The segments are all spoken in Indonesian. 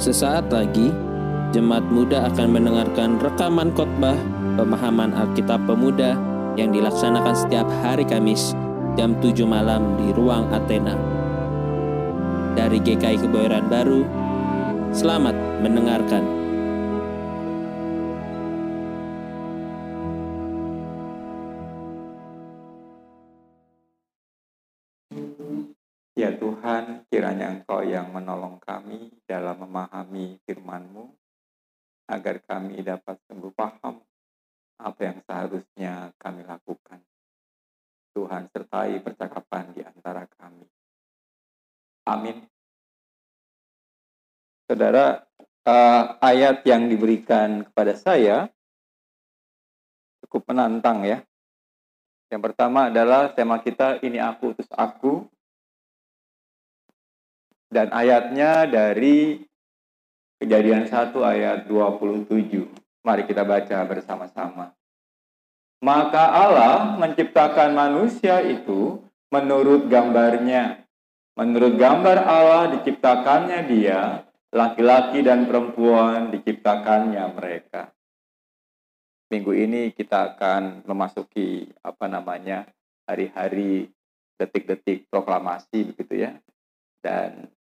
Sesaat lagi, jemaat muda akan mendengarkan rekaman khotbah pemahaman Alkitab Pemuda yang dilaksanakan setiap hari Kamis jam 7 malam di Ruang Athena. Dari GKI Kebayoran Baru, selamat mendengarkan. Kiranya Engkau yang menolong kami dalam memahami firman-Mu, agar kami dapat sungguh paham apa yang seharusnya kami lakukan. Tuhan sertai percakapan di antara kami. Amin. Saudara, uh, ayat yang diberikan kepada saya cukup menantang ya. Yang pertama adalah tema kita, ini aku, terus aku, dan ayatnya dari Kejadian 1 ayat 27. Mari kita baca bersama-sama. Maka Allah menciptakan manusia itu menurut gambarnya. Menurut gambar Allah diciptakannya dia, laki-laki dan perempuan diciptakannya mereka. Minggu ini kita akan memasuki apa namanya hari-hari detik-detik proklamasi begitu ya. Dan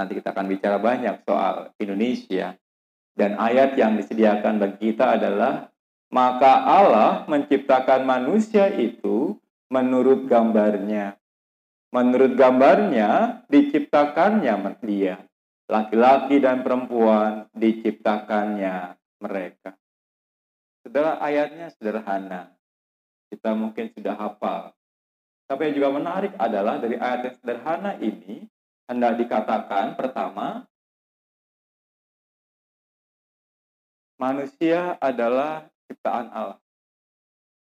Nanti kita akan bicara banyak soal Indonesia. Dan ayat yang disediakan bagi kita adalah, maka Allah menciptakan manusia itu menurut gambarnya. Menurut gambarnya diciptakannya dia. Laki-laki dan perempuan diciptakannya mereka. Setelah ayatnya sederhana. Kita mungkin sudah hafal. Tapi yang juga menarik adalah dari ayat yang sederhana ini, hendak dikatakan pertama manusia adalah ciptaan Allah.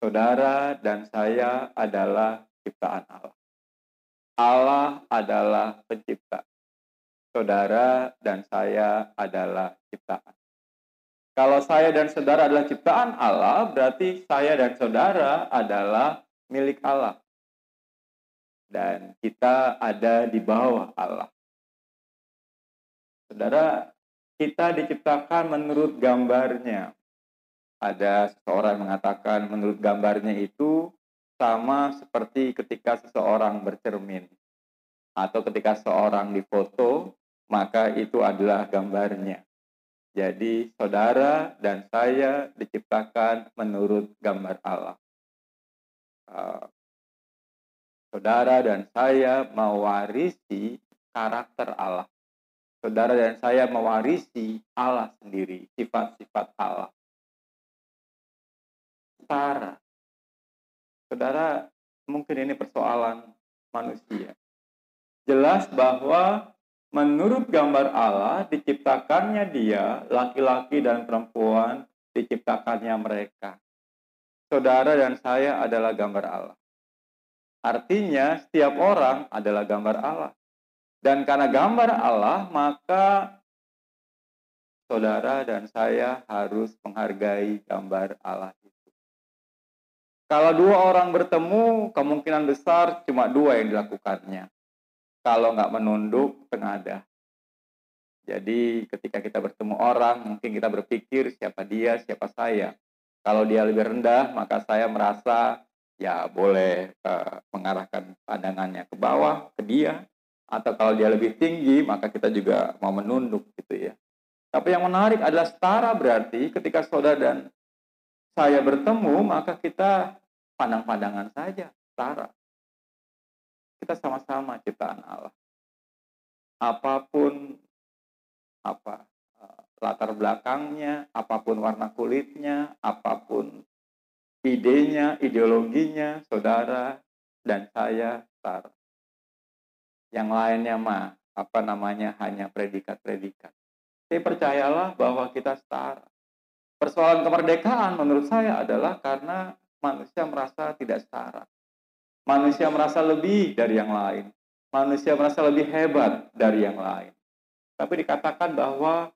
Saudara dan saya adalah ciptaan Allah. Allah adalah pencipta. Saudara dan saya adalah ciptaan. Kalau saya dan saudara adalah ciptaan Allah, berarti saya dan saudara adalah milik Allah dan kita ada di bawah Allah. Saudara, kita diciptakan menurut gambarnya. Ada seseorang mengatakan menurut gambarnya itu sama seperti ketika seseorang bercermin atau ketika seorang difoto, maka itu adalah gambarnya. Jadi saudara dan saya diciptakan menurut gambar Allah. Uh, saudara dan saya mewarisi karakter Allah. Saudara dan saya mewarisi Allah sendiri, sifat-sifat Allah. Setara. Saudara, mungkin ini persoalan manusia. Jelas bahwa menurut gambar Allah diciptakannya dia, laki-laki dan perempuan diciptakannya mereka. Saudara dan saya adalah gambar Allah. Artinya setiap orang adalah gambar Allah. Dan karena gambar Allah, maka saudara dan saya harus menghargai gambar Allah itu. Kalau dua orang bertemu, kemungkinan besar cuma dua yang dilakukannya. Kalau nggak menunduk, tengadah. Jadi ketika kita bertemu orang, mungkin kita berpikir siapa dia, siapa saya. Kalau dia lebih rendah, maka saya merasa ya boleh uh, mengarahkan pandangannya ke bawah ke dia atau kalau dia lebih tinggi maka kita juga mau menunduk gitu ya. Tapi yang menarik adalah setara berarti ketika saudara dan saya bertemu maka kita pandang-pandangan saja setara. Kita sama-sama ciptaan Allah. Apa pun apa eh, latar belakangnya, apa pun warna kulitnya, apa pun idenya, ideologinya, saudara dan saya setara. Yang lainnya mah apa namanya hanya predikat-predikat. Tapi percayalah bahwa kita setara. Persoalan kemerdekaan menurut saya adalah karena manusia merasa tidak setara. Manusia merasa lebih dari yang lain. Manusia merasa lebih hebat dari yang lain. Tapi dikatakan bahwa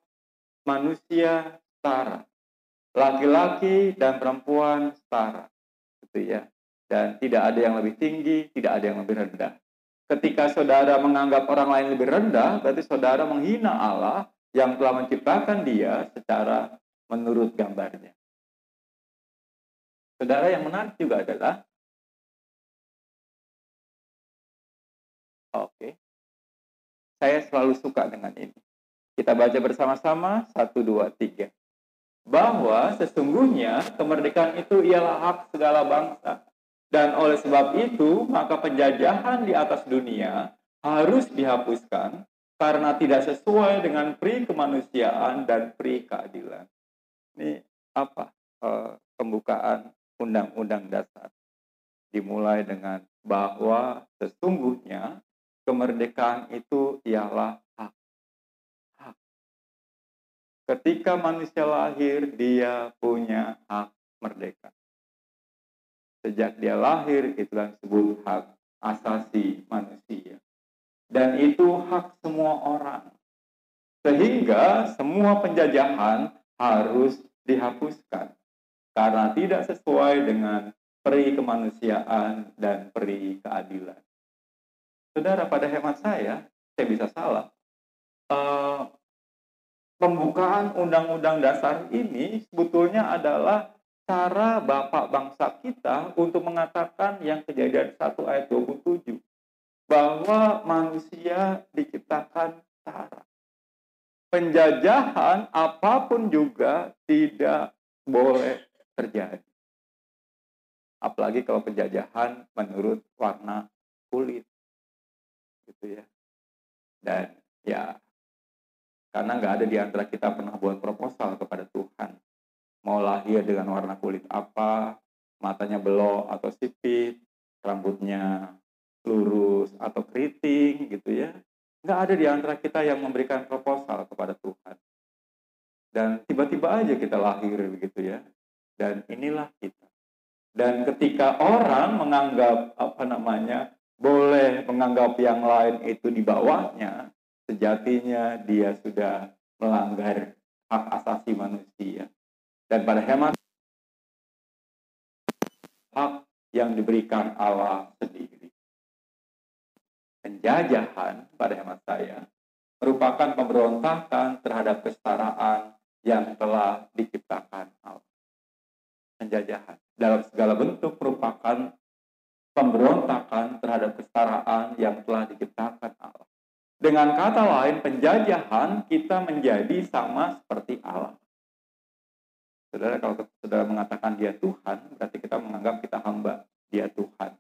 manusia setara laki-laki dan perempuan setara gitu ya dan tidak ada yang lebih tinggi tidak ada yang lebih rendah ketika saudara menganggap orang lain lebih rendah berarti saudara menghina Allah yang telah menciptakan dia secara menurut gambarnya. Saudara yang menarik juga adalah Oke. Saya selalu suka dengan ini. Kita baca bersama-sama, satu, dua, tiga. Bahwa sesungguhnya kemerdekaan itu ialah hak segala bangsa. Dan oleh sebab itu, maka penjajahan di atas dunia harus dihapuskan karena tidak sesuai dengan pri kemanusiaan dan pri keadilan. Ini apa? E, pembukaan Undang-Undang Dasar. Dimulai dengan bahwa sesungguhnya kemerdekaan itu ialah hak. Ketika manusia lahir, dia punya hak merdeka. Sejak dia lahir, itu yang disebut hak asasi manusia. Dan itu hak semua orang. Sehingga semua penjajahan harus dihapuskan. Karena tidak sesuai dengan peri kemanusiaan dan peri keadilan. Saudara, pada hemat saya, saya bisa salah. Uh, pembukaan undang-undang dasar ini sebetulnya adalah cara Bapak bangsa kita untuk mengatakan yang kejadian 1 ayat 27 bahwa manusia diciptakan setara. Penjajahan apa pun juga tidak boleh terjadi. Apalagi kalau penjajahan menurut warna kulit. Gitu ya. Dan ya karena nggak ada di antara kita pernah buat proposal kepada Tuhan mau lahir dengan warna kulit apa, matanya belok atau sipit, rambutnya lurus atau keriting gitu ya. Nggak ada di antara kita yang memberikan proposal kepada Tuhan. Dan tiba-tiba aja kita lahir begitu ya. Dan inilah kita. Dan ketika orang menganggap apa namanya boleh menganggap yang lain itu di bawahnya, sejatinya dia sudah melanggar hak asasi manusia. Dan pada hemat hak yang diberikan Allah sendiri. Penjajahan pada hemat saya merupakan pemberontakan terhadap kesetaraan yang telah diciptakan Allah. Penjajahan dalam segala bentuk merupakan pemberontakan terhadap kesetaraan yang telah diciptakan Allah. Dengan kata lain, penjajahan kita menjadi sama seperti Allah. Saudara kalau saudara mengatakan dia Tuhan, berarti kita menganggap kita hamba, dia Tuhan.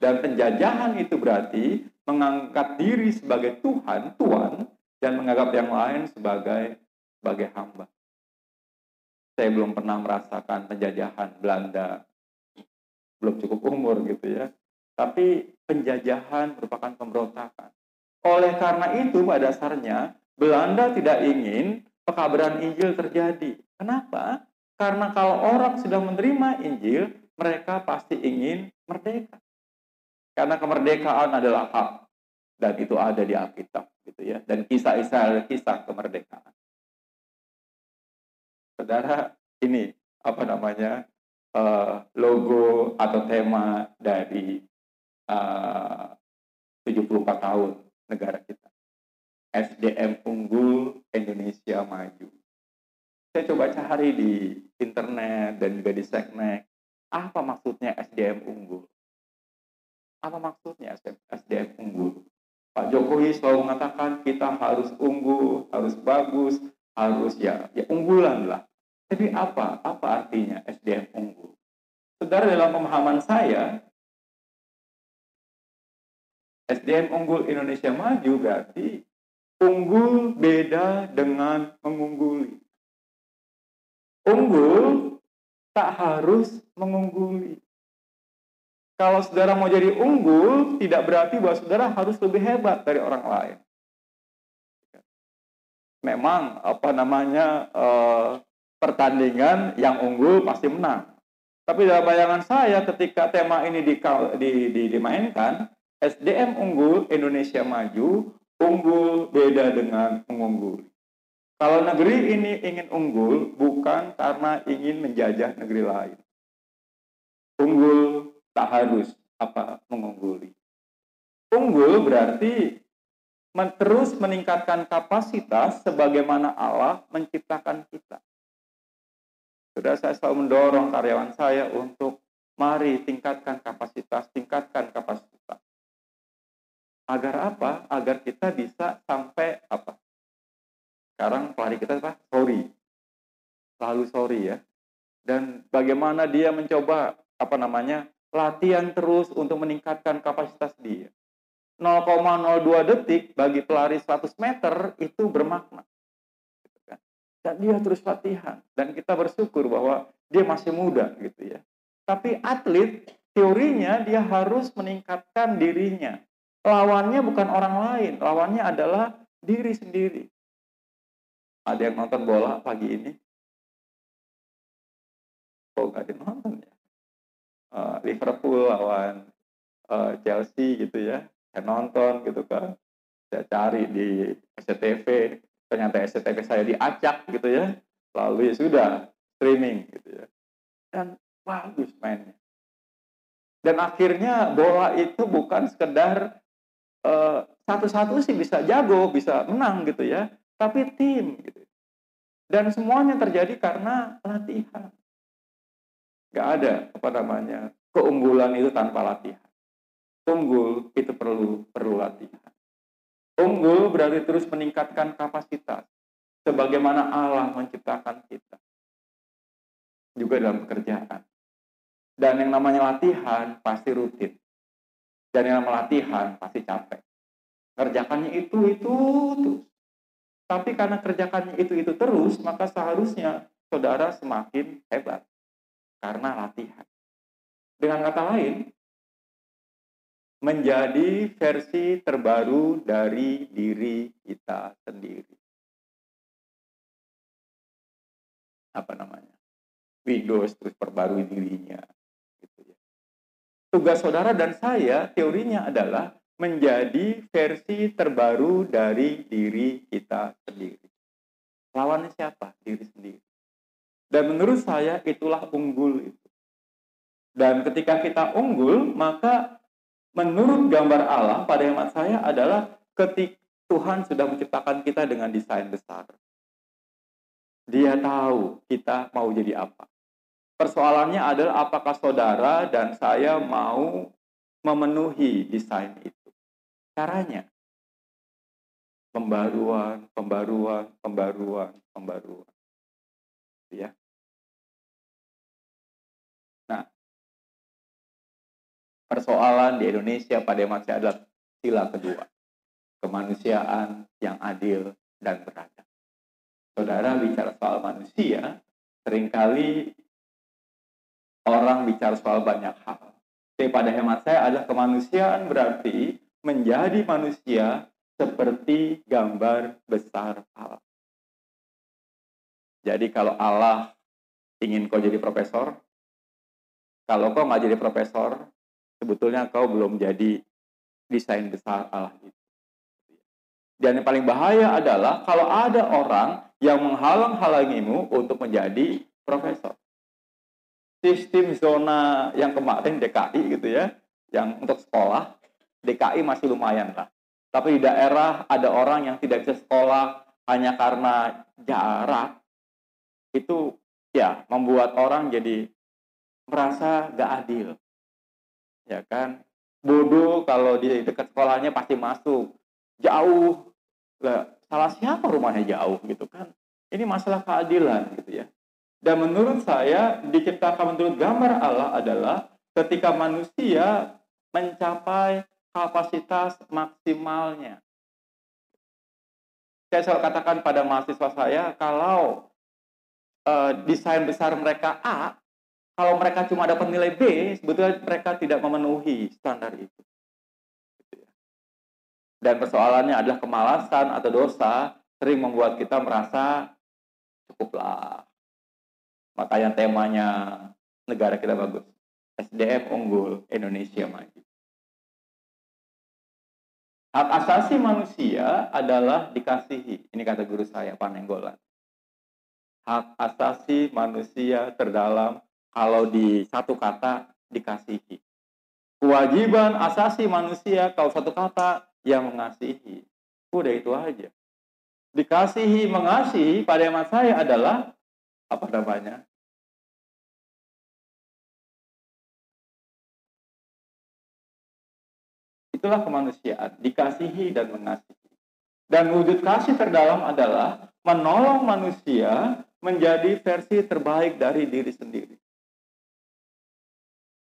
Dan penjajahan itu berarti mengangkat diri sebagai Tuhan, Tuhan, dan menganggap yang lain sebagai sebagai hamba. Saya belum pernah merasakan penjajahan Belanda, belum cukup umur gitu ya. Tapi penjajahan merupakan pemberontakan. Oleh karena itu pada dasarnya Belanda tidak ingin pekabaran Injil terjadi. Kenapa? Karena kalau orang sudah menerima Injil, mereka pasti ingin merdeka. Karena kemerdekaan adalah hak dan itu ada di Alkitab gitu ya. Dan kisah Israel kisah kemerdekaan. Saudara, ini apa namanya? Uh, logo atau tema dari uh, 74 tahun negara kita. SDM unggul Indonesia maju saya coba cari di internet dan juga di Seknek, apa maksudnya SDM unggul? Apa maksudnya SDM unggul? Pak Jokowi selalu mengatakan kita harus unggul, harus bagus, harus ya, ya unggulan lah. Tapi apa? Apa artinya SDM unggul? Saudara dalam pemahaman saya, SDM unggul Indonesia maju berarti unggul beda dengan mengungguli. Unggul tak harus mengungguli. Kalau saudara mau jadi unggul, tidak berarti bahwa saudara harus lebih hebat dari orang lain. Memang apa namanya eh, pertandingan yang unggul pasti menang. Tapi dalam bayangan saya ketika tema ini di, di, di, dimainkan, SDM unggul Indonesia maju, unggul beda dengan mengungguli. Kalau negeri ini ingin unggul bukan karena ingin menjajah negeri lain. Unggul tak harus apa mengungguli. Unggul berarti terus meningkatkan kapasitas sebagaimana Allah menciptakan kita. Sudah saya selalu mendorong karyawan saya untuk mari tingkatkan kapasitas, tingkatkan kapasitas. Agar apa? Agar kita bisa sampai apa? Sekarang pelari kita apa? Sorry. Selalu sorry ya. Dan bagaimana dia mencoba apa namanya? latihan terus untuk meningkatkan kapasitas dia. 0,02 detik bagi pelari 100 meter itu bermakna. Gitu kan. Dan dia terus latihan. Dan kita bersyukur bahwa dia masih muda gitu ya. Tapi atlet teorinya dia harus meningkatkan dirinya. Lawannya bukan orang lain, lawannya adalah diri sendiri. Ada yang nonton bola pagi ini? Oh, gak ada nonton ya. Uh, Liverpool lawan uh, Chelsea gitu ya saya nonton gitu kan saya cari di SCTV ternyata SCTV saya diacak gitu ya lalu ya sudah streaming gitu ya dan bagus mainnya dan akhirnya bola itu bukan sekedar satu-satu sih bisa jago bisa menang gitu ya tapi tim gitu dan semuanya terjadi karena latihan nggak ada apa namanya keunggulan itu tanpa latihan Unggul itu perlu perlu latihan. Unggul berarti terus meningkatkan kapasitas sebagaimana Allah menciptakan kita. Juga dalam pekerjaan. Dan yang namanya latihan pasti rutin. Dan yang namanya latihan pasti capek. Kerjakannya itu itu terus. Tapi karena kerjakannya itu itu terus, maka seharusnya saudara semakin hebat karena latihan. Dengan kata lain, menjadi versi terbaru dari diri kita sendiri. Apa namanya? Windows terus perbarui dirinya. Tugas saudara dan saya teorinya adalah menjadi versi terbaru dari diri kita sendiri. Lawannya siapa? Diri sendiri. Dan menurut saya itulah unggul itu. Dan ketika kita unggul, maka menurut gambar Allah pada hemat saya adalah ketika Tuhan sudah menciptakan kita dengan desain besar. Dia tahu kita mau jadi apa. Persoalannya adalah apakah saudara dan saya mau memenuhi desain itu. Caranya pembaruan, pembaruan, pembaruan, pembaruan. Ya. persoalan di Indonesia pada masa adalah sila kedua. Kemanusiaan yang adil dan beradab. Saudara bicara soal manusia, sering kali orang bicara soal banyak hal. Tapi pada hemat saya adalah kemanusiaan berarti menjadi manusia seperti gambar besar Allah. Jadi kalau Allah ingin kau jadi profesor, kalau kau nggak jadi profesor, sebetulnya kau belum jadi desain besar Allah itu. Dan yang paling bahaya adalah kalau ada orang yang menghalang-halangimu untuk menjadi profesor. Sistem zona yang kemarin DKI gitu ya, yang untuk sekolah, DKI masih lumayan lah. Tapi di daerah ada orang yang tidak bisa sekolah hanya karena jarak, itu ya membuat orang jadi merasa gak adil. Ya kan? Bodoh kalau di dekat sekolahnya pasti masuk. Jauh. Lah salah siapa rumahnya jauh gitu kan? Ini masalah keadilan gitu ya dan menurut saya diciptakan menurut gambar Allah adalah ketika manusia mencapai kapasitas maksimalnya saya selalu katakan pada mahasiswa saya kalau uh, desain besar mereka A kalau mereka cuma dapat nilai B, sebetulnya mereka tidak memenuhi standar itu. Dan persoalannya adalah kemalasan atau dosa sering membuat kita merasa cukuplah. Makanya temanya negara kita bagus. SDM unggul, Indonesia maju. Hak asasi manusia adalah dikasihi. Ini kata guru saya, Panenggolan. Hak asasi manusia terdalam kalau di satu kata dikasihi. Kewajiban asasi manusia kalau satu kata yang mengasihi. Udah itu aja. Dikasihi, mengasihi pada hemat saya adalah apa namanya? Itulah kemanusiaan, dikasihi dan mengasihi. Dan wujud kasih terdalam adalah menolong manusia menjadi versi terbaik dari diri sendiri.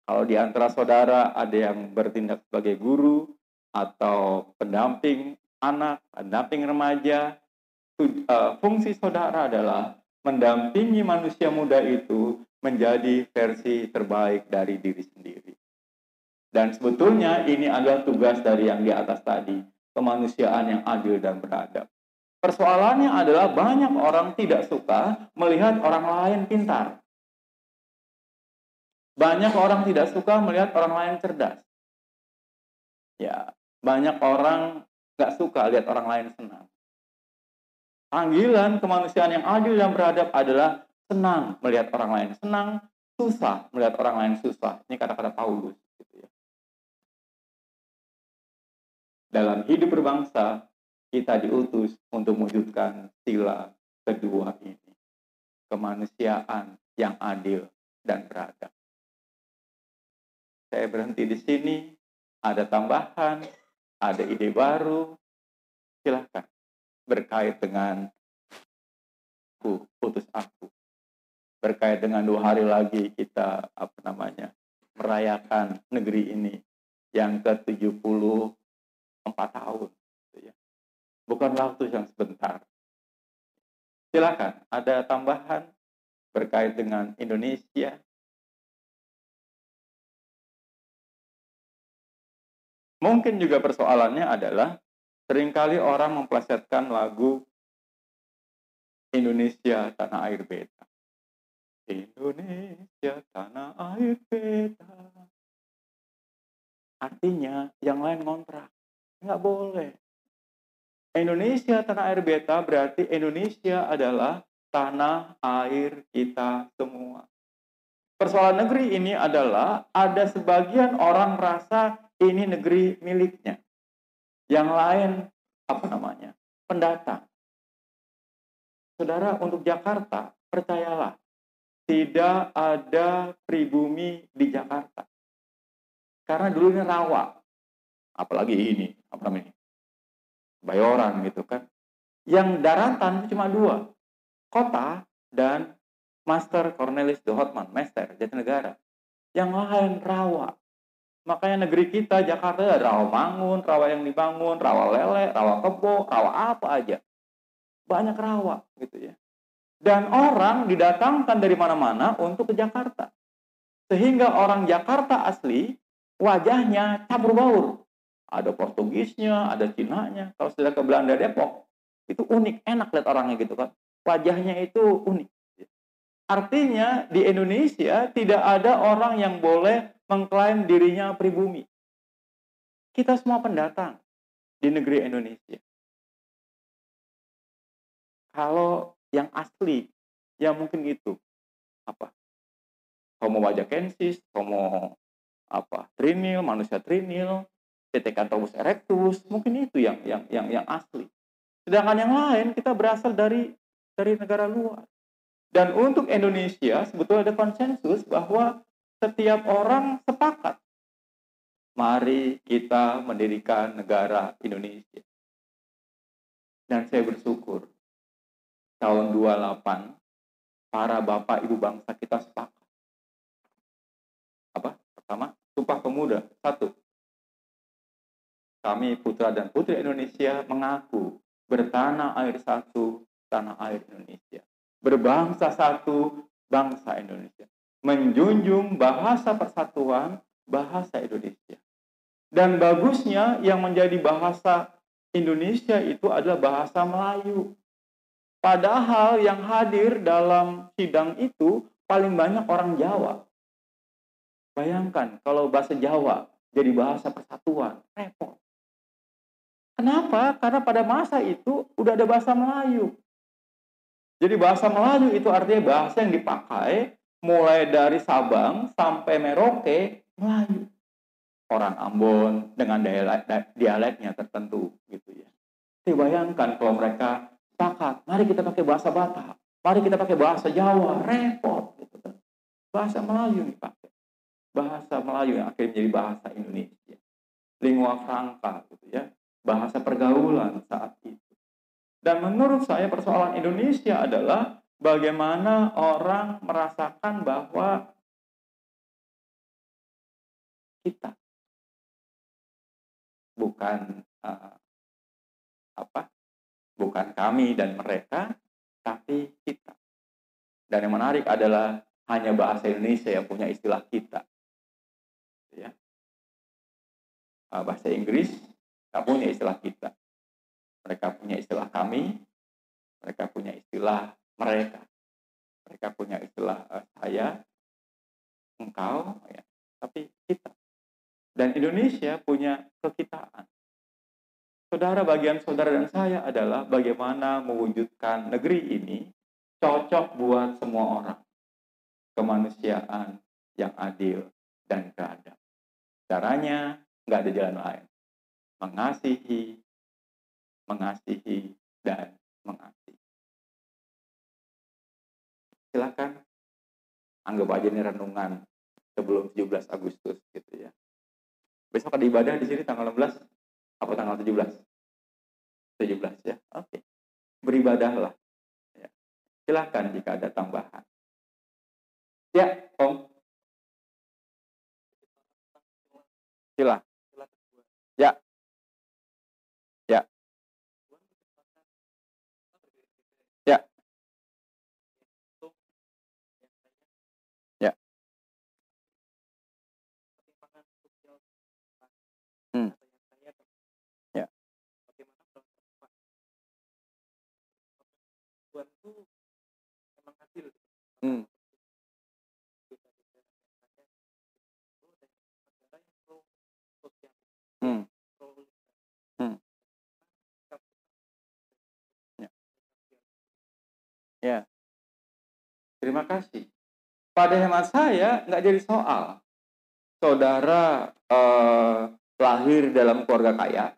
Kalau di antara saudara ada yang bertindak sebagai guru atau pendamping anak, pendamping remaja, eh, fungsi saudara adalah mendampingi manusia muda itu menjadi versi terbaik dari diri sendiri. Dan sebetulnya ini adalah tugas dari yang di atas tadi, kemanusiaan yang adil dan beradab. Persoalannya adalah banyak orang tidak suka melihat orang lain pintar. Banyak orang tidak suka melihat orang lain cerdas. Ya, banyak orang nggak suka lihat orang lain senang. Panggilan kemanusiaan yang adil dan beradab adalah senang melihat orang lain senang, susah melihat orang lain susah. Ini kata-kata Paulus. Dalam hidup berbangsa, kita diutus untuk mewujudkan sila kedua ini. Kemanusiaan yang adil dan beradab. Saya berhenti di sini. Ada tambahan, ada ide baru. Silahkan berkait dengan aku, putus aku. Berkait dengan dua hari lagi kita apa namanya merayakan negeri ini yang ke-70 empat tahun. Gitu ya. Bukan waktu yang sebentar. Silakan, ada tambahan berkait dengan Indonesia. Mungkin juga persoalannya adalah sering kali orang memplesetkan lagu Indonesia tanah air beta. Indonesia tanah air beta. Artinya yang lain ngontrak. Nggak boleh. Indonesia tanah air beta berarti Indonesia adalah tanah air kita semua. Persoalan negeri ini adalah ada sebagian orang merasa ini negeri miliknya. Yang lain apa namanya? Pendatang. Saudara, untuk Jakarta, percayalah, tidak ada pribumi di Jakarta. Karena dulu ini rawa apalagi ini apa namanya Bayoran gitu kan yang daratan cuma dua kota dan Master Cornelis de Hotman Master Jatinegara yang lain rawa makanya negeri kita Jakarta ada rawa bangun rawa yang dibangun rawa lele rawa kebo rawa apa aja banyak rawa gitu ya dan orang didatangkan dari mana-mana untuk ke Jakarta sehingga orang Jakarta asli wajahnya campur baur ada Portugisnya, ada Cinanya. Kalau sudah ke Belanda Depok, itu unik, enak lihat orangnya gitu kan. Wajahnya itu unik. Artinya di Indonesia tidak ada orang yang boleh mengklaim dirinya pribumi. Kita semua pendatang di negeri Indonesia. Kalau yang asli, ya mungkin itu apa? Homo wajakensis, Homo apa? Trinil, manusia trinil, Pithecanthropus erectus, mungkin itu yang yang yang yang asli. Sedangkan yang lain kita berasal dari dari negara luar. Dan untuk Indonesia sebetulnya ada konsensus bahwa setiap orang sepakat mari kita mendirikan negara Indonesia. Dan saya bersyukur tahun 28 para bapak ibu bangsa kita sepakat. Apa? Pertama, Sumpah Pemuda. Satu, kami putra dan putri Indonesia mengaku bertanah air satu, tanah air Indonesia. Berbangsa satu, bangsa Indonesia. Menjunjung bahasa persatuan, bahasa Indonesia. Dan bagusnya yang menjadi bahasa Indonesia itu adalah bahasa Melayu. Padahal yang hadir dalam sidang itu paling banyak orang Jawa. Bayangkan kalau bahasa Jawa jadi bahasa persatuan, repot. Kenapa? Karena pada masa itu udah ada bahasa Melayu. Jadi bahasa Melayu itu artinya bahasa yang dipakai mulai dari Sabang sampai Merauke Melayu. Orang Ambon dengan dialek, dialeknya tertentu gitu ya. Dibayangkan kalau mereka sepakat, mari kita pakai bahasa Batak, mari kita pakai bahasa Jawa, repot gitu kan. Bahasa Melayu dipakai. Bahasa Melayu yang akhirnya menjadi bahasa Indonesia. Lingua franca gitu ya. Bahasa pergaulan saat itu. Dan menurut saya persoalan Indonesia adalah bagaimana orang merasakan bahwa kita? Bukan uh, apa? Bukan kami dan mereka tapi kita. Dan yang menarik adalah hanya bahasa Indonesia yang punya istilah kita. Ya. Uh, bahasa Inggris tak punya istilah kita. Mereka punya istilah kami mereka punya istilah mereka mereka punya istilah uh, saya engkau ya tapi kita dan Indonesia punya kekitaan. Saudara, bagian saudara dan saya adalah bagaimana mewujudkan negeri ini cocok buat semua orang. Kemanusiaan yang adil dan beradab. Caranya nggak ada jalan lain. Mengasihi, mengasihi, dan mengasihi. Silakan anggap aja ini renungan sebelum 17 Agustus gitu ya. Besok ada ibadah di sini tanggal 16 apa tanggal 17? 17 ya. Oke. Beribadahlah. Ya. Silahkan jika ada tambahan. Ya, Om. Silah. Ya. Ya. Terima kasih. Pada hemat saya nggak jadi soal. Saudara eh, lahir dalam keluarga kaya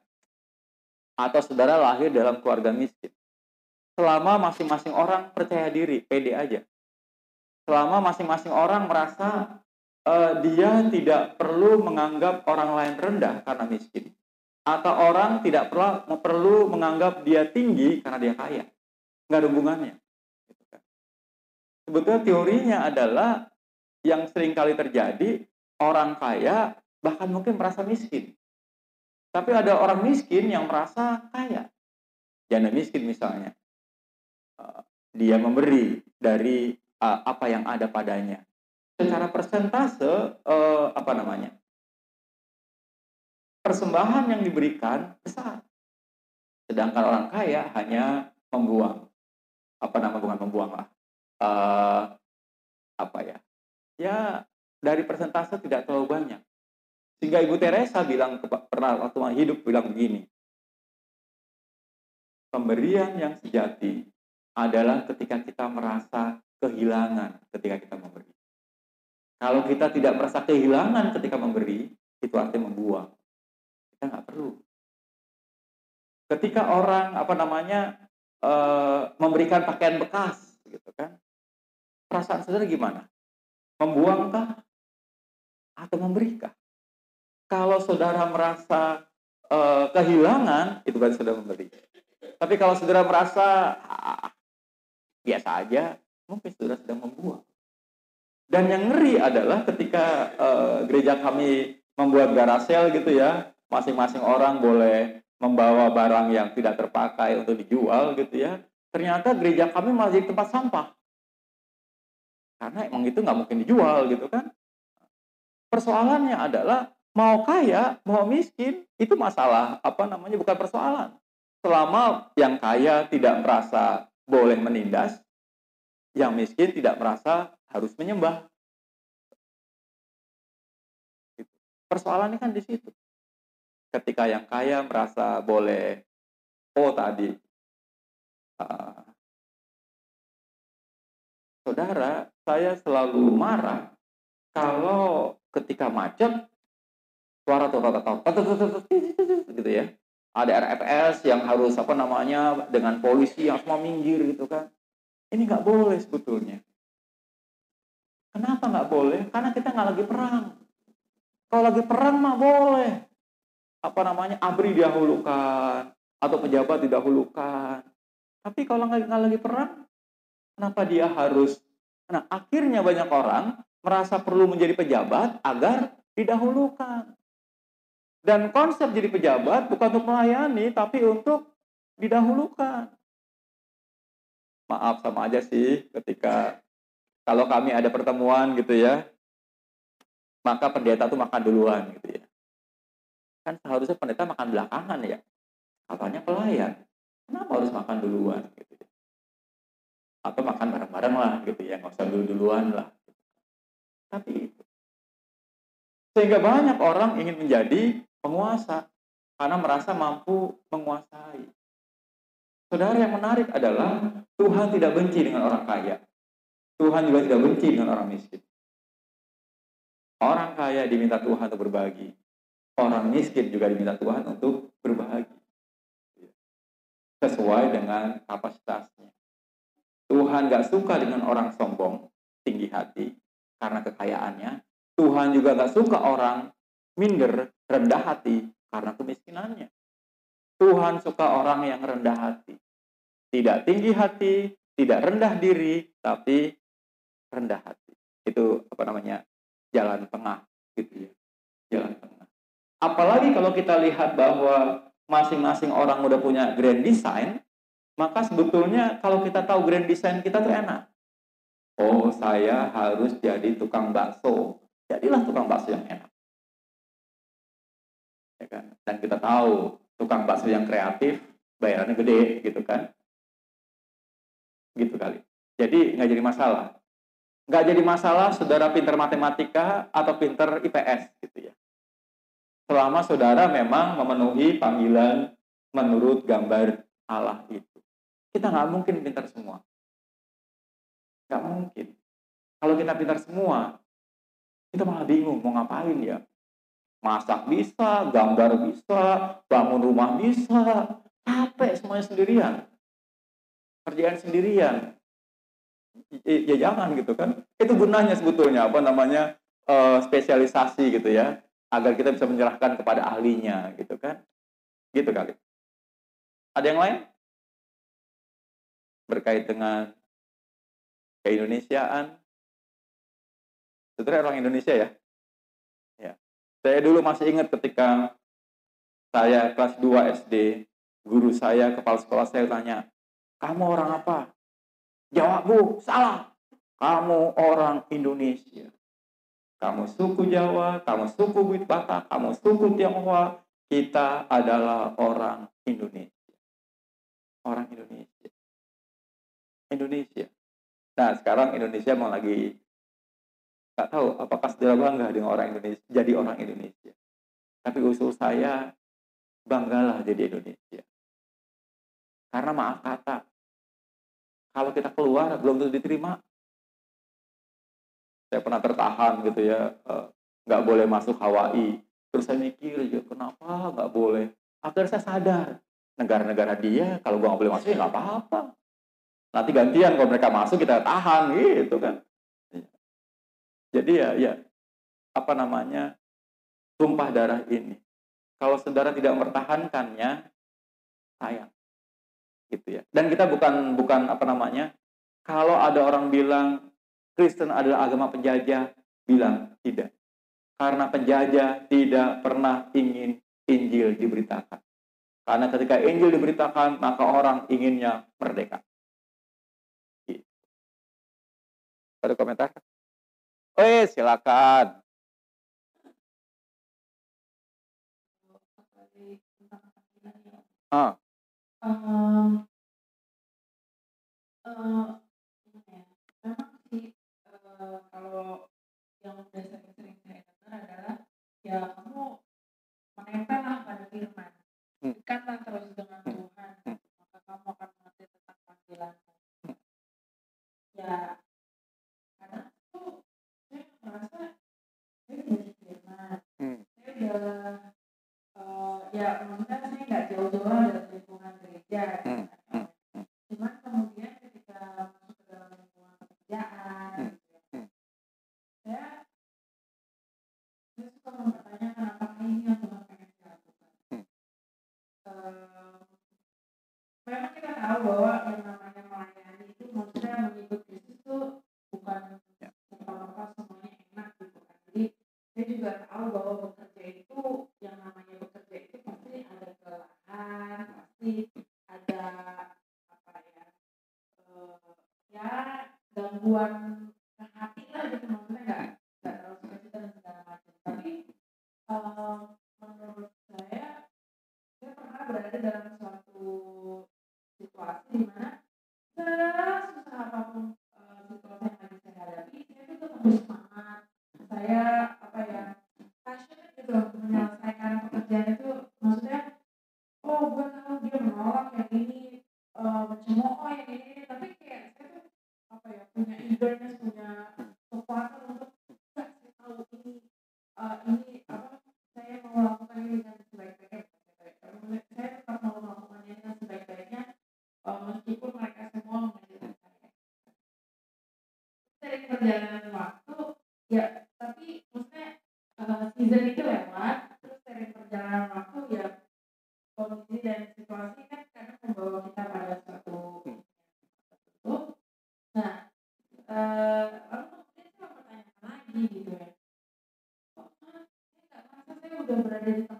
atau saudara lahir dalam keluarga miskin. Selama masing-masing orang percaya diri, pede aja. Selama masing-masing orang merasa uh, dia tidak perlu menganggap orang lain rendah karena miskin. Atau orang tidak perlu, perlu menganggap dia tinggi karena dia kaya. Nggak ada hubungannya. Sebetulnya teorinya adalah yang sering kali terjadi, orang kaya bahkan mungkin merasa miskin. Tapi ada orang miskin yang merasa kaya. Janda miskin misalnya. Eh, dia memberi dari eh, apa yang ada padanya. Secara persentase, eh, apa namanya? Persembahan yang diberikan besar. Sedangkan orang kaya hanya membuang. Apa nama bukan membuang lah. Apa ya? Ya dari persentase tidak terlalu banyak sehingga Ibu Teresa bilang pernah waktu hidup bilang begini. Pemberian yang sejati adalah ketika kita merasa kehilangan ketika kita memberi. Kalau kita tidak merasa kehilangan ketika memberi, itu artinya membuang. Kita nggak perlu. Ketika orang apa namanya e, memberikan pakaian bekas? Perasaan saudara gimana? Membuangkah atau memberikan? Kalau saudara merasa uh, kehilangan, itu kan sudah memberi. Tapi kalau saudara merasa ah, biasa aja, mungkin saudara sedang membuang. Dan yang ngeri adalah ketika uh, gereja kami membuat garasel gitu ya, masing-masing orang boleh membawa barang yang tidak terpakai untuk dijual gitu ya. Ternyata gereja kami masih tempat sampah. Karena emang itu nggak mungkin dijual gitu kan. Persoalannya adalah mau kaya, mau miskin, itu masalah apa namanya bukan persoalan. Selama yang kaya tidak merasa boleh menindas, yang miskin tidak merasa harus menyembah. Persoalannya kan di situ. Ketika yang kaya merasa boleh, oh tadi, uh, saudara, saya selalu marah kalau ketika macet suara gitu ya ada RFS yang harus apa namanya dengan polisi yang semua minggir gitu kan. Ini nggak boleh sebetulnya. Kenapa nggak boleh? Karena kita nggak lagi perang. Kalau lagi perang mah boleh. Apa namanya abri didahulukan atau pejabat didahulukan. Tapi kalau nggak lagi perang, kenapa dia harus? Nah akhirnya banyak orang merasa perlu menjadi pejabat agar didahulukan. Dan konsep jadi pejabat bukan untuk melayani, tapi untuk didahulukan. Maaf sama aja sih ketika kalau kami ada pertemuan gitu ya, maka pendeta tuh makan duluan gitu ya. Kan seharusnya pendeta makan belakangan ya. Katanya pelayan. Kenapa harus makan duluan gitu? Atau makan bareng-bareng lah gitu ya, nggak usah dulu-duluan lah. Tapi itu. Sehingga banyak orang ingin menjadi penguasa karena merasa mampu menguasai. Saudara yang menarik adalah Tuhan tidak benci dengan orang kaya. Tuhan juga tidak benci dengan orang miskin. Orang kaya diminta Tuhan untuk berbagi. Orang miskin juga diminta Tuhan untuk berbagi. Sesuai dengan kapasitasnya. Tuhan gak suka dengan orang sombong, tinggi hati, karena kekayaannya. Tuhan juga gak suka orang minder, rendah hati karena kemiskinannya. Tuhan suka orang yang rendah hati. Tidak tinggi hati, tidak rendah diri, tapi rendah hati. Itu apa namanya? Jalan tengah gitu ya. Jalan tengah. Apalagi kalau kita lihat bahwa masing-masing orang udah punya grand design, maka sebetulnya kalau kita tahu grand design kita tuh enak. Oh, saya harus jadi tukang bakso. Jadilah tukang bakso yang enak ya kan? Dan kita tahu tukang bakso yang kreatif bayarannya gede gitu kan, gitu kali. Jadi nggak jadi masalah. Nggak jadi masalah saudara pinter matematika atau pinter IPS gitu ya. Selama saudara memang memenuhi panggilan menurut gambar Allah itu. Kita nggak mungkin pintar semua. Nggak mungkin. Kalau kita pintar semua, kita malah bingung mau ngapain ya. Masak bisa, gambar bisa, bangun rumah bisa. Capek semuanya sendirian. Kerjaan sendirian. Ya, jangan gitu kan. Itu gunanya sebetulnya apa namanya uh, spesialisasi gitu ya. Agar kita bisa menyerahkan kepada ahlinya gitu kan. Gitu kali. Ada yang lain? Berkait dengan keindonesiaan. Saudara orang Indonesia ya? Saya dulu masih ingat ketika saya kelas 2 SD, guru saya, kepala sekolah saya tanya, kamu orang apa? Jawab bu, salah. Kamu orang Indonesia. Kamu suku Jawa, kamu suku Batak, kamu suku Tionghoa, kita adalah orang Indonesia. Orang Indonesia. Indonesia. Nah, sekarang Indonesia mau lagi nggak tahu apakah saudara bangga dengan orang Indonesia jadi orang Indonesia. Tapi usul saya banggalah jadi Indonesia. Karena maaf kata kalau kita keluar belum tentu diterima. Saya pernah tertahan gitu ya eh, nggak boleh masuk Hawaii. Terus saya mikir ya kenapa nggak boleh? Akhirnya saya sadar negara-negara dia kalau gua nggak boleh masuk ya nggak apa-apa nanti gantian kalau mereka masuk kita tahan gitu kan jadi ya, ya apa namanya tumpah darah ini. Kalau saudara tidak mempertahankannya, sayang, gitu ya. Dan kita bukan bukan apa namanya. Kalau ada orang bilang Kristen adalah agama penjajah, bilang tidak. Karena penjajah tidak pernah ingin Injil diberitakan. Karena ketika Injil diberitakan, maka orang inginnya merdeka. Ada komentar? Eh, silakan. Ah. Um, uh, ya, memang sih uh, kalau yang udah sering-sering saya dengar adalah ya kamu menempel lah pada firman, hmm. dekatlah terus dengan hmm. Tuhan, hmm. maka kamu akan mengerti tentang panggilanmu. Hmm. Ya merasa saya udah saya udah ya maksudnya saya nggak jauh-jauh dari lingkungan gereja hmm, hmm, hmm. cuman kemudian perjalanan waktu ya tapi maksudnya eh, season itu lewat terus dari perjalanan waktu ya kondisi dan situasi kan kadang membawa kita pada suatu Hmm. nah eh, lalu kemudian saya mempertanyakan lagi gitu ya kok ah, saya nggak merasa saya udah berada di tempatnya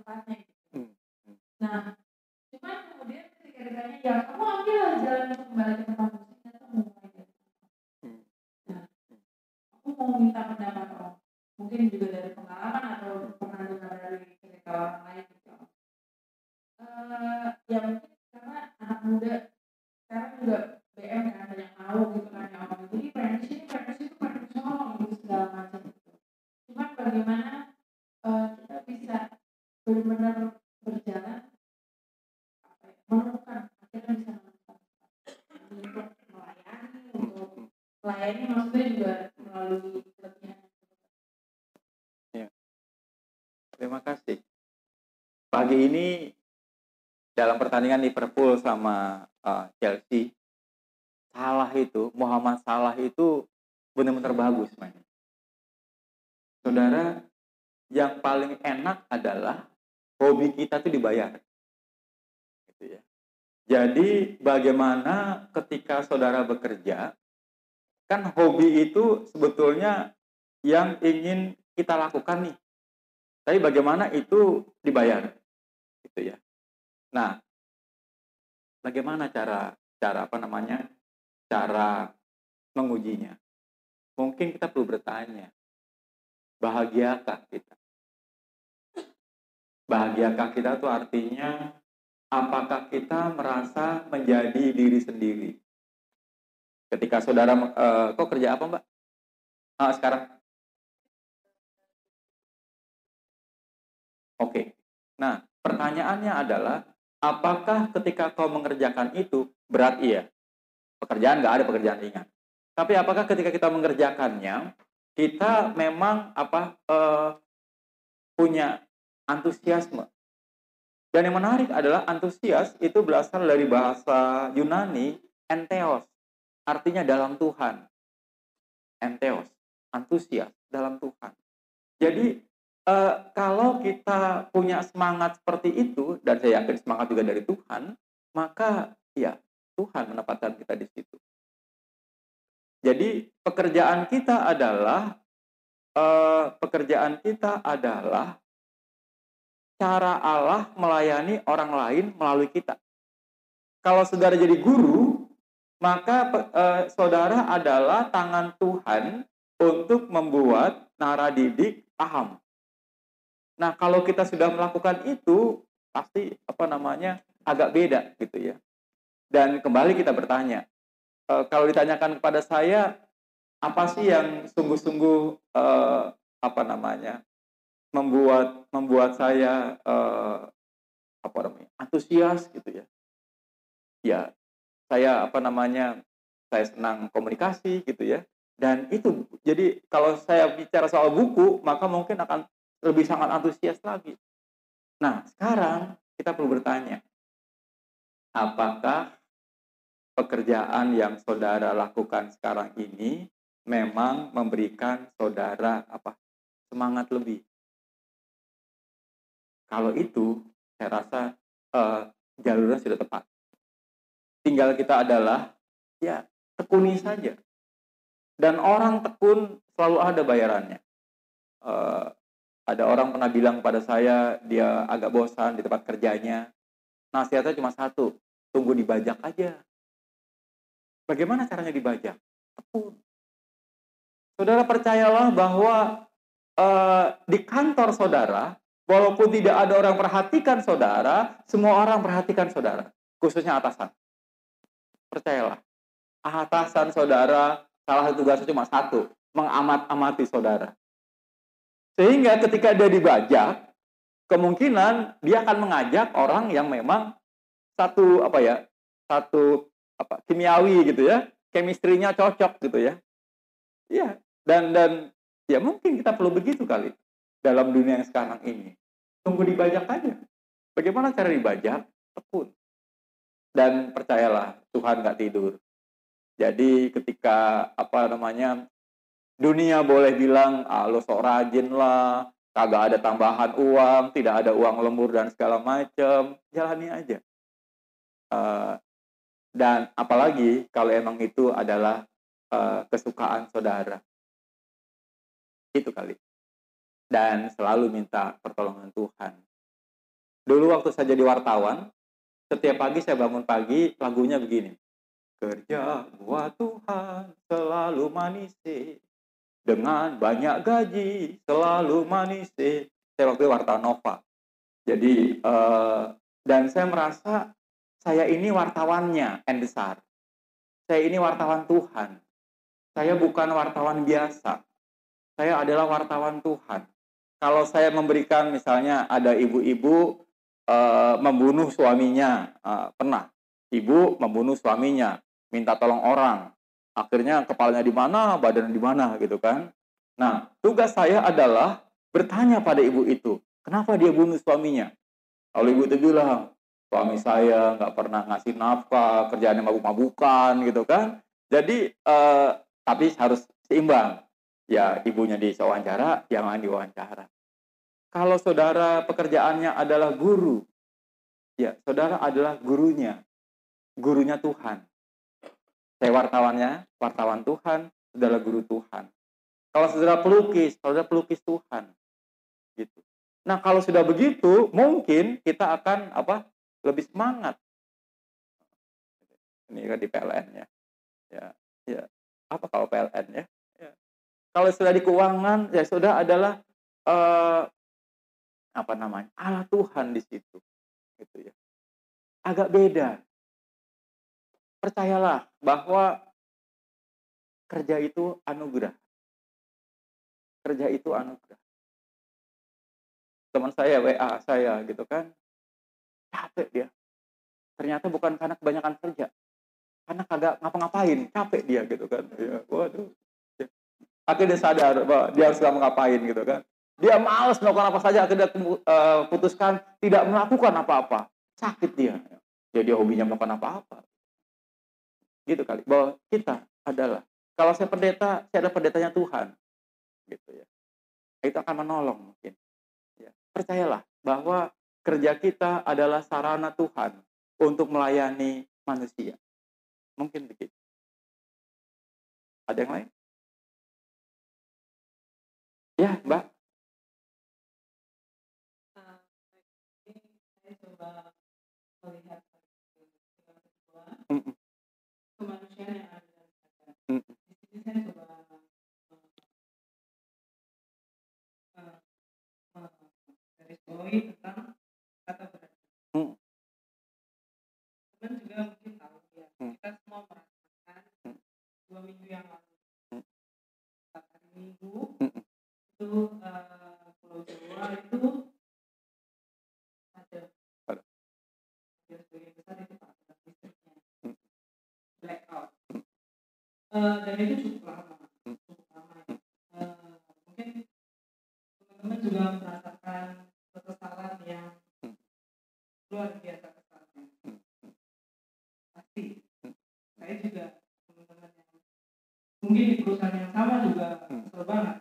Pagi ini dalam pertandingan Liverpool sama uh, Chelsea, Salah itu, Muhammad Salah itu benar-benar bagus main. Saudara, yang paling enak adalah hobi kita itu dibayar. Gitu ya. Jadi bagaimana ketika saudara bekerja, kan hobi itu sebetulnya yang ingin kita lakukan nih. Tapi bagaimana itu dibayar, gitu ya. Nah, bagaimana cara cara apa namanya, cara mengujinya? Mungkin kita perlu bertanya, bahagiakah kita? Bahagiakah kita itu artinya apakah kita merasa menjadi diri sendiri? Ketika saudara, eh, kok kerja apa mbak? Ah, sekarang Oke. Nah, pertanyaannya adalah, apakah ketika kau mengerjakan itu berat iya? Pekerjaan nggak ada pekerjaan ringan. Tapi apakah ketika kita mengerjakannya, kita memang apa eh, punya antusiasme? Dan yang menarik adalah antusias itu berasal dari bahasa Yunani entheos, artinya dalam Tuhan. Entheos, antusias dalam Tuhan. Jadi Eh, kalau kita punya semangat seperti itu dan saya yakin semangat juga dari Tuhan, maka ya Tuhan menempatkan kita di situ. Jadi pekerjaan kita adalah eh, pekerjaan kita adalah cara Allah melayani orang lain melalui kita. Kalau saudara jadi guru, maka eh, saudara adalah tangan Tuhan untuk membuat naradidik paham. Nah, kalau kita sudah melakukan itu, pasti apa namanya agak beda gitu ya. Dan kembali kita bertanya, e, kalau ditanyakan kepada saya, apa sih yang sungguh-sungguh e, apa namanya membuat membuat saya e, apa namanya antusias gitu ya? Ya, saya apa namanya saya senang komunikasi gitu ya. Dan itu jadi kalau saya bicara soal buku, maka mungkin akan lebih sangat antusias lagi. Nah, sekarang kita perlu bertanya, apakah pekerjaan yang saudara lakukan sekarang ini memang memberikan saudara apa semangat lebih? Kalau itu, saya rasa uh, jalurnya sudah tepat. tinggal kita adalah ya tekuni saja. Dan orang tekun selalu ada bayarannya. Eh, ada orang pernah bilang pada saya dia agak bosan di tempat kerjanya. Nasihatnya cuma satu, tunggu dibajak aja. Bagaimana caranya dibajak? Tekun. Saudara percayalah bahwa eh, di kantor saudara, walaupun tidak ada orang perhatikan saudara, semua orang perhatikan saudara, khususnya atasan. Percayalah, atasan saudara salah satu tugasnya cuma satu, mengamat-amati saudara. Sehingga ketika dia dibajak, kemungkinan dia akan mengajak orang yang memang satu apa ya, satu apa kimiawi gitu ya, chemistry-nya cocok gitu ya. Iya, dan dan ya mungkin kita perlu begitu kali dalam dunia yang sekarang ini. Tunggu dibajak aja. Bagaimana cara dibajak? Tekun. Dan percayalah, Tuhan nggak tidur. Jadi ketika apa namanya dunia boleh bilang ah, lo sok rajin lah, kagak ada tambahan uang, tidak ada uang lembur dan segala macam, jalani aja. Uh, dan apalagi kalau emang itu adalah uh, kesukaan saudara. Itu kali. Dan selalu minta pertolongan Tuhan. Dulu waktu saya jadi wartawan, setiap pagi saya bangun pagi, lagunya begini. Kerja buat Tuhan selalu manis dengan banyak gaji selalu manis Saya waktu itu wartawan Nova. Jadi uh, dan saya merasa saya ini wartawannya Endesar. Saya ini wartawan Tuhan. Saya bukan wartawan biasa. Saya adalah wartawan Tuhan. Kalau saya memberikan misalnya ada ibu-ibu uh, membunuh suaminya, uh, pernah. Ibu membunuh suaminya, minta tolong orang. Akhirnya kepalanya di mana, badannya di mana gitu kan. Nah, tugas saya adalah bertanya pada ibu itu, kenapa dia bunuh suaminya? Kalau ibu itu bilang, suami saya nggak pernah ngasih nafkah, kerjaannya mabuk-mabukan gitu kan. Jadi, uh, tapi harus seimbang ya ibunya di wawancara, jangan diwawancara. Kalau saudara pekerjaannya adalah guru, ya saudara adalah gurunya, gurunya Tuhan. Saya wartawannya, wartawan Tuhan, saudara guru Tuhan. Kalau saudara pelukis, saudara pelukis Tuhan. Gitu. Nah, kalau sudah begitu, mungkin kita akan apa? Lebih semangat. Ini kan di PLN ya. Ya, ya. Apa kalau PLN ya? Kalau sudah di keuangan, ya sudah adalah uh, apa namanya Allah Tuhan di situ, gitu ya. Agak beda. Percayalah bahwa kerja itu anugerah. Kerja itu anugerah. Teman saya WA saya gitu kan, capek dia. Ternyata bukan karena kebanyakan kerja, karena kagak ngapa-ngapain, capek dia gitu kan. Ya, waduh, akhirnya sadar bahwa dia harus ngapain gitu kan. Dia males melakukan apa saja. Akhirnya uh, putuskan tidak melakukan apa-apa. Sakit dia. Jadi hobinya melakukan apa-apa gitu kali. Bahwa kita adalah kalau saya pendeta saya adalah pendetanya Tuhan. Gitu ya. Itu akan menolong mungkin. Ya. percayalah bahwa kerja kita adalah sarana Tuhan untuk melayani manusia. Mungkin begitu. Ada yang lain? Ya, Mbak. Coba melihat mm -mm. Kemanusiaan yang ada dalam saya. Mm -mm. Di sini saya coba garis bawahi tentang kata berada. Mm. Teman juga mungkin tahu ya, mm. kita semua merasakan mm. dua minggu yang lalu, mm. hari Minggu, mm itu uh, uh, dan itu cukup lama cukup lama. Uh, mungkin teman-teman juga merasakan kekesalan yang luar biasa kesalnya. Pasti. Saya juga teman-teman yang mungkin di perusahaan yang sama juga kesel banget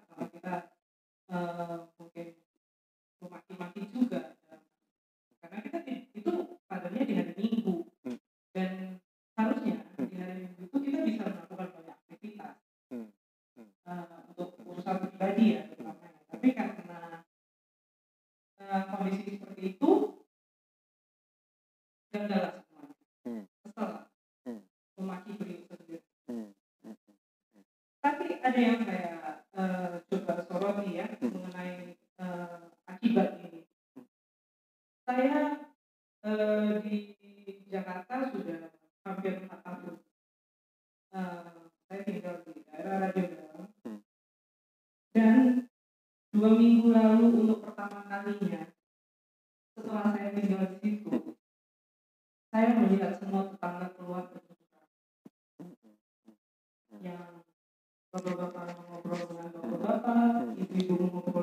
Cristo.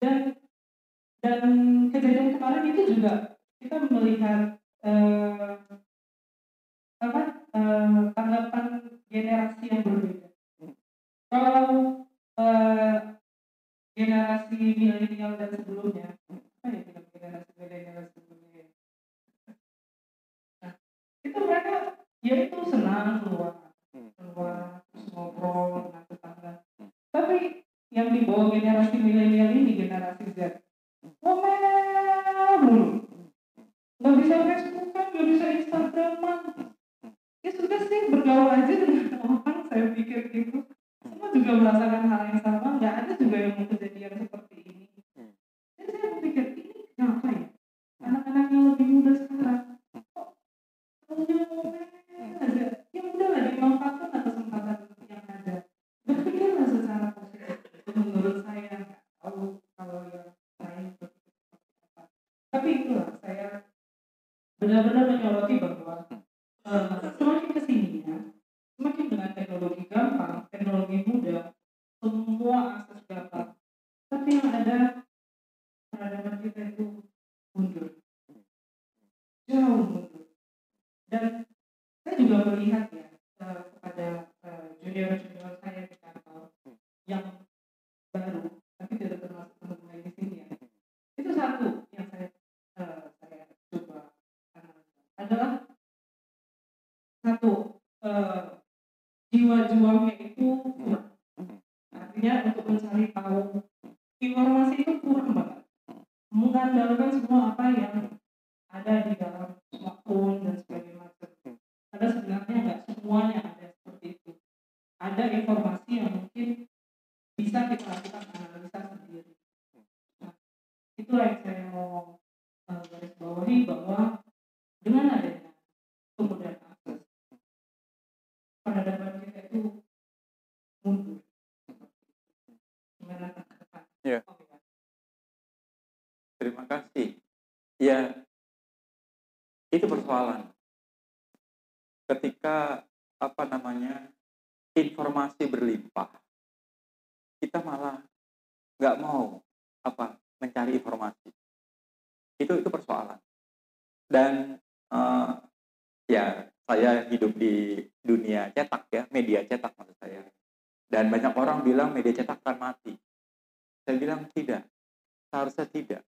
dan dan kejadian kemarin itu juga kita melihat eh, adalah satu eh, uh, jiwa juangnya itu kuat. Artinya untuk persoalan. Ketika apa namanya informasi berlimpah kita malah nggak mau apa mencari informasi. Itu itu persoalan. Dan uh, ya saya hidup di dunia cetak ya media cetak maksud saya. Dan banyak orang bilang media cetak akan mati. Saya bilang tidak. Seharusnya tidak.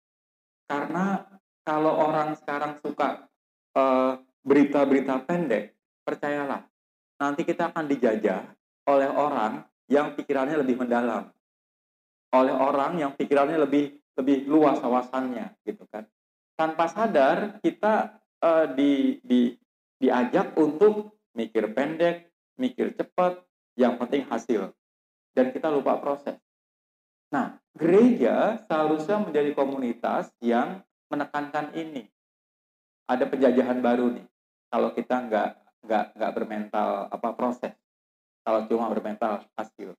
Karena kalau orang sekarang suka berita-berita pendek, percayalah, nanti kita akan dijajah oleh orang yang pikirannya lebih mendalam. Oleh orang yang pikirannya lebih lebih luas wawasannya gitu kan. Tanpa sadar kita eh, di, di diajak untuk mikir pendek, mikir cepat, yang penting hasil. Dan kita lupa proses. Nah, gereja seharusnya menjadi komunitas yang menekankan ini. Ada penjajahan baru nih. Kalau kita nggak nggak nggak bermental apa proses. Kalau cuma bermental hasil.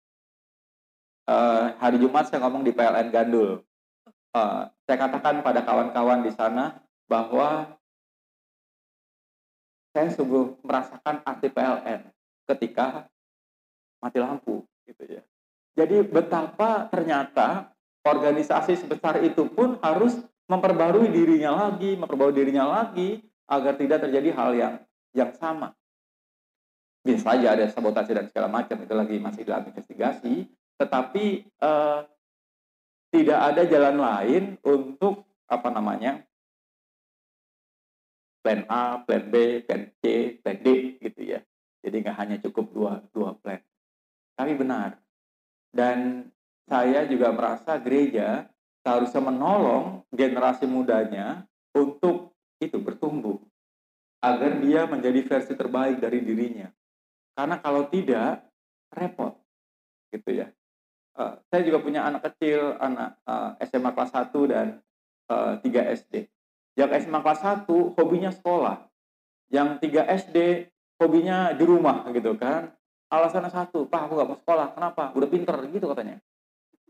Uh, hari Jumat saya ngomong di PLN Gandul. Uh, saya katakan pada kawan-kawan di sana bahwa saya sungguh merasakan arti PLN ketika mati lampu gitu ya. Jadi betapa ternyata organisasi sebesar itu pun harus memperbarui dirinya lagi, memperbarui dirinya lagi agar tidak terjadi hal yang yang sama. Bisa saja ada sabotase dan segala macam itu lagi masih dalam investigasi, tetapi eh, tidak ada jalan lain untuk apa namanya plan A, plan B, plan C, plan D gitu ya. Jadi nggak hanya cukup dua dua plan. Tapi benar, dan saya juga merasa gereja seharusnya menolong generasi mudanya untuk itu bertumbuh agar dia menjadi versi terbaik dari dirinya. Karena kalau tidak repot gitu ya. Uh, saya juga punya anak kecil, anak uh, eh, SMA kelas 1 dan uh, eh, 3 SD. Yang SMA kelas 1 hobinya sekolah. Yang 3 SD hobinya di rumah gitu kan alasannya satu pak aku gak mau sekolah kenapa udah pinter gitu katanya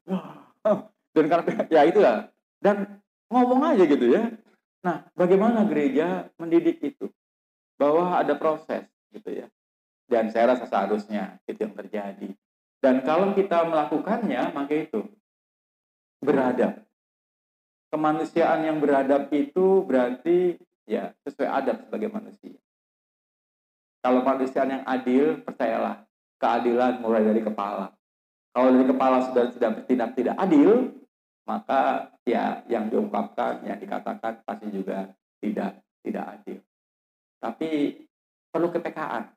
dan karena ya itu ya dan ngomong aja gitu ya. Nah bagaimana gereja mendidik itu? Bahwa ada proses gitu ya. Dan saya rasa seharusnya itu yang terjadi. Dan kalau kita melakukannya maka itu beradab. Kemanusiaan yang beradab itu berarti ya sesuai adab sebagai manusia. Kalau kemanusiaan yang adil percayalah keadilan mulai dari kepala. Kalau dari kepala sudah tidak bertindak tidak adil, maka ya yang diungkapkan, yang dikatakan pasti juga tidak tidak adil. Tapi perlu kepekaan.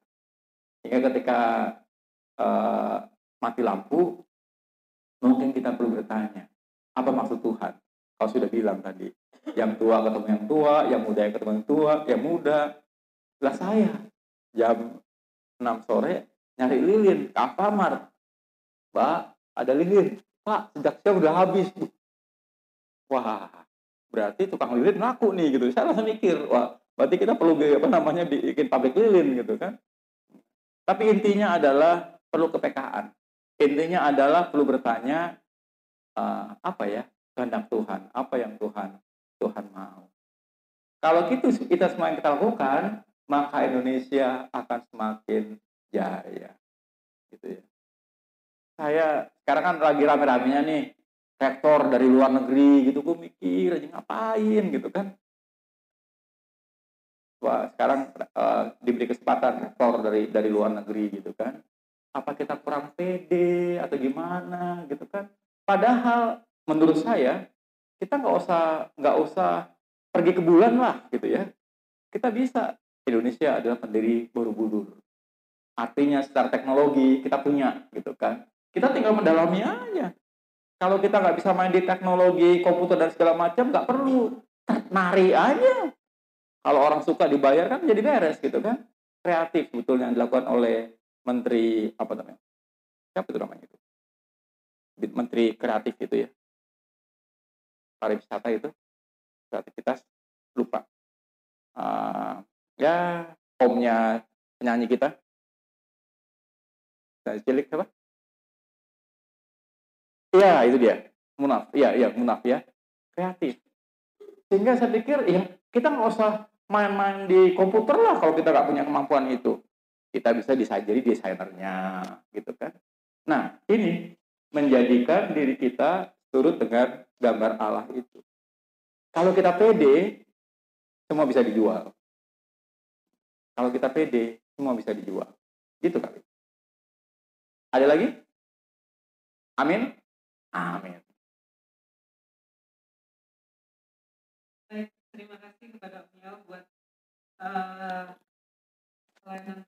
Hingga ketika uh, mati lampu, mungkin kita perlu bertanya, apa maksud Tuhan? Kau sudah bilang tadi, yang tua ketemu yang tua, yang muda yang ketemu yang tua, yang muda. Lah saya, jam 6 sore nyari lilin ke Mbak ada lilin Pak sejak siang udah habis wah berarti tukang lilin laku nih gitu. Saya langsung mikir wah berarti kita perlu apa namanya bikin pabrik lilin gitu kan. Tapi intinya adalah perlu kepekaan. Intinya adalah perlu bertanya uh, apa ya kehendak Tuhan apa yang Tuhan Tuhan mau. Kalau gitu kita semua yang kita lakukan maka Indonesia akan semakin jaya gitu ya. Saya sekarang kan lagi rame-ramenya nih rektor dari luar negeri gitu gue mikir aja ngapain? Gitu kan. Wah sekarang uh, diberi kesempatan rektor dari dari luar negeri gitu kan. Apa kita kurang pede atau gimana? Gitu kan. Padahal menurut saya kita nggak usah nggak usah pergi ke bulan lah gitu ya. Kita bisa. Indonesia adalah pendiri Borobudur. Artinya secara teknologi kita punya gitu kan. Kita tinggal mendalami aja. Kalau kita nggak bisa main di teknologi komputer dan segala macam nggak perlu nari aja. Kalau orang suka dibayar kan jadi beres gitu kan. Kreatif betul yang dilakukan oleh Menteri apa namanya? Siapa itu namanya itu? Menteri kreatif itu ya. Pariwisata itu kreativitas lupa. Uh, ya omnya penyanyi kita Nah, cilik apa? Iya, itu dia. Munaf. Iya, iya, munaf ya. Kreatif. Sehingga saya pikir ya kita nggak usah main-main di komputer lah kalau kita nggak punya kemampuan itu. Kita bisa jadi desainernya, gitu kan. Nah, ini menjadikan diri kita turut dengan gambar Allah itu. Kalau kita pede, semua bisa dijual. Kalau kita pede, semua bisa dijual. Gitu kali. Ada lagi? Amin? Amin. Terima kasih kepada beliau buat uh, pelayanan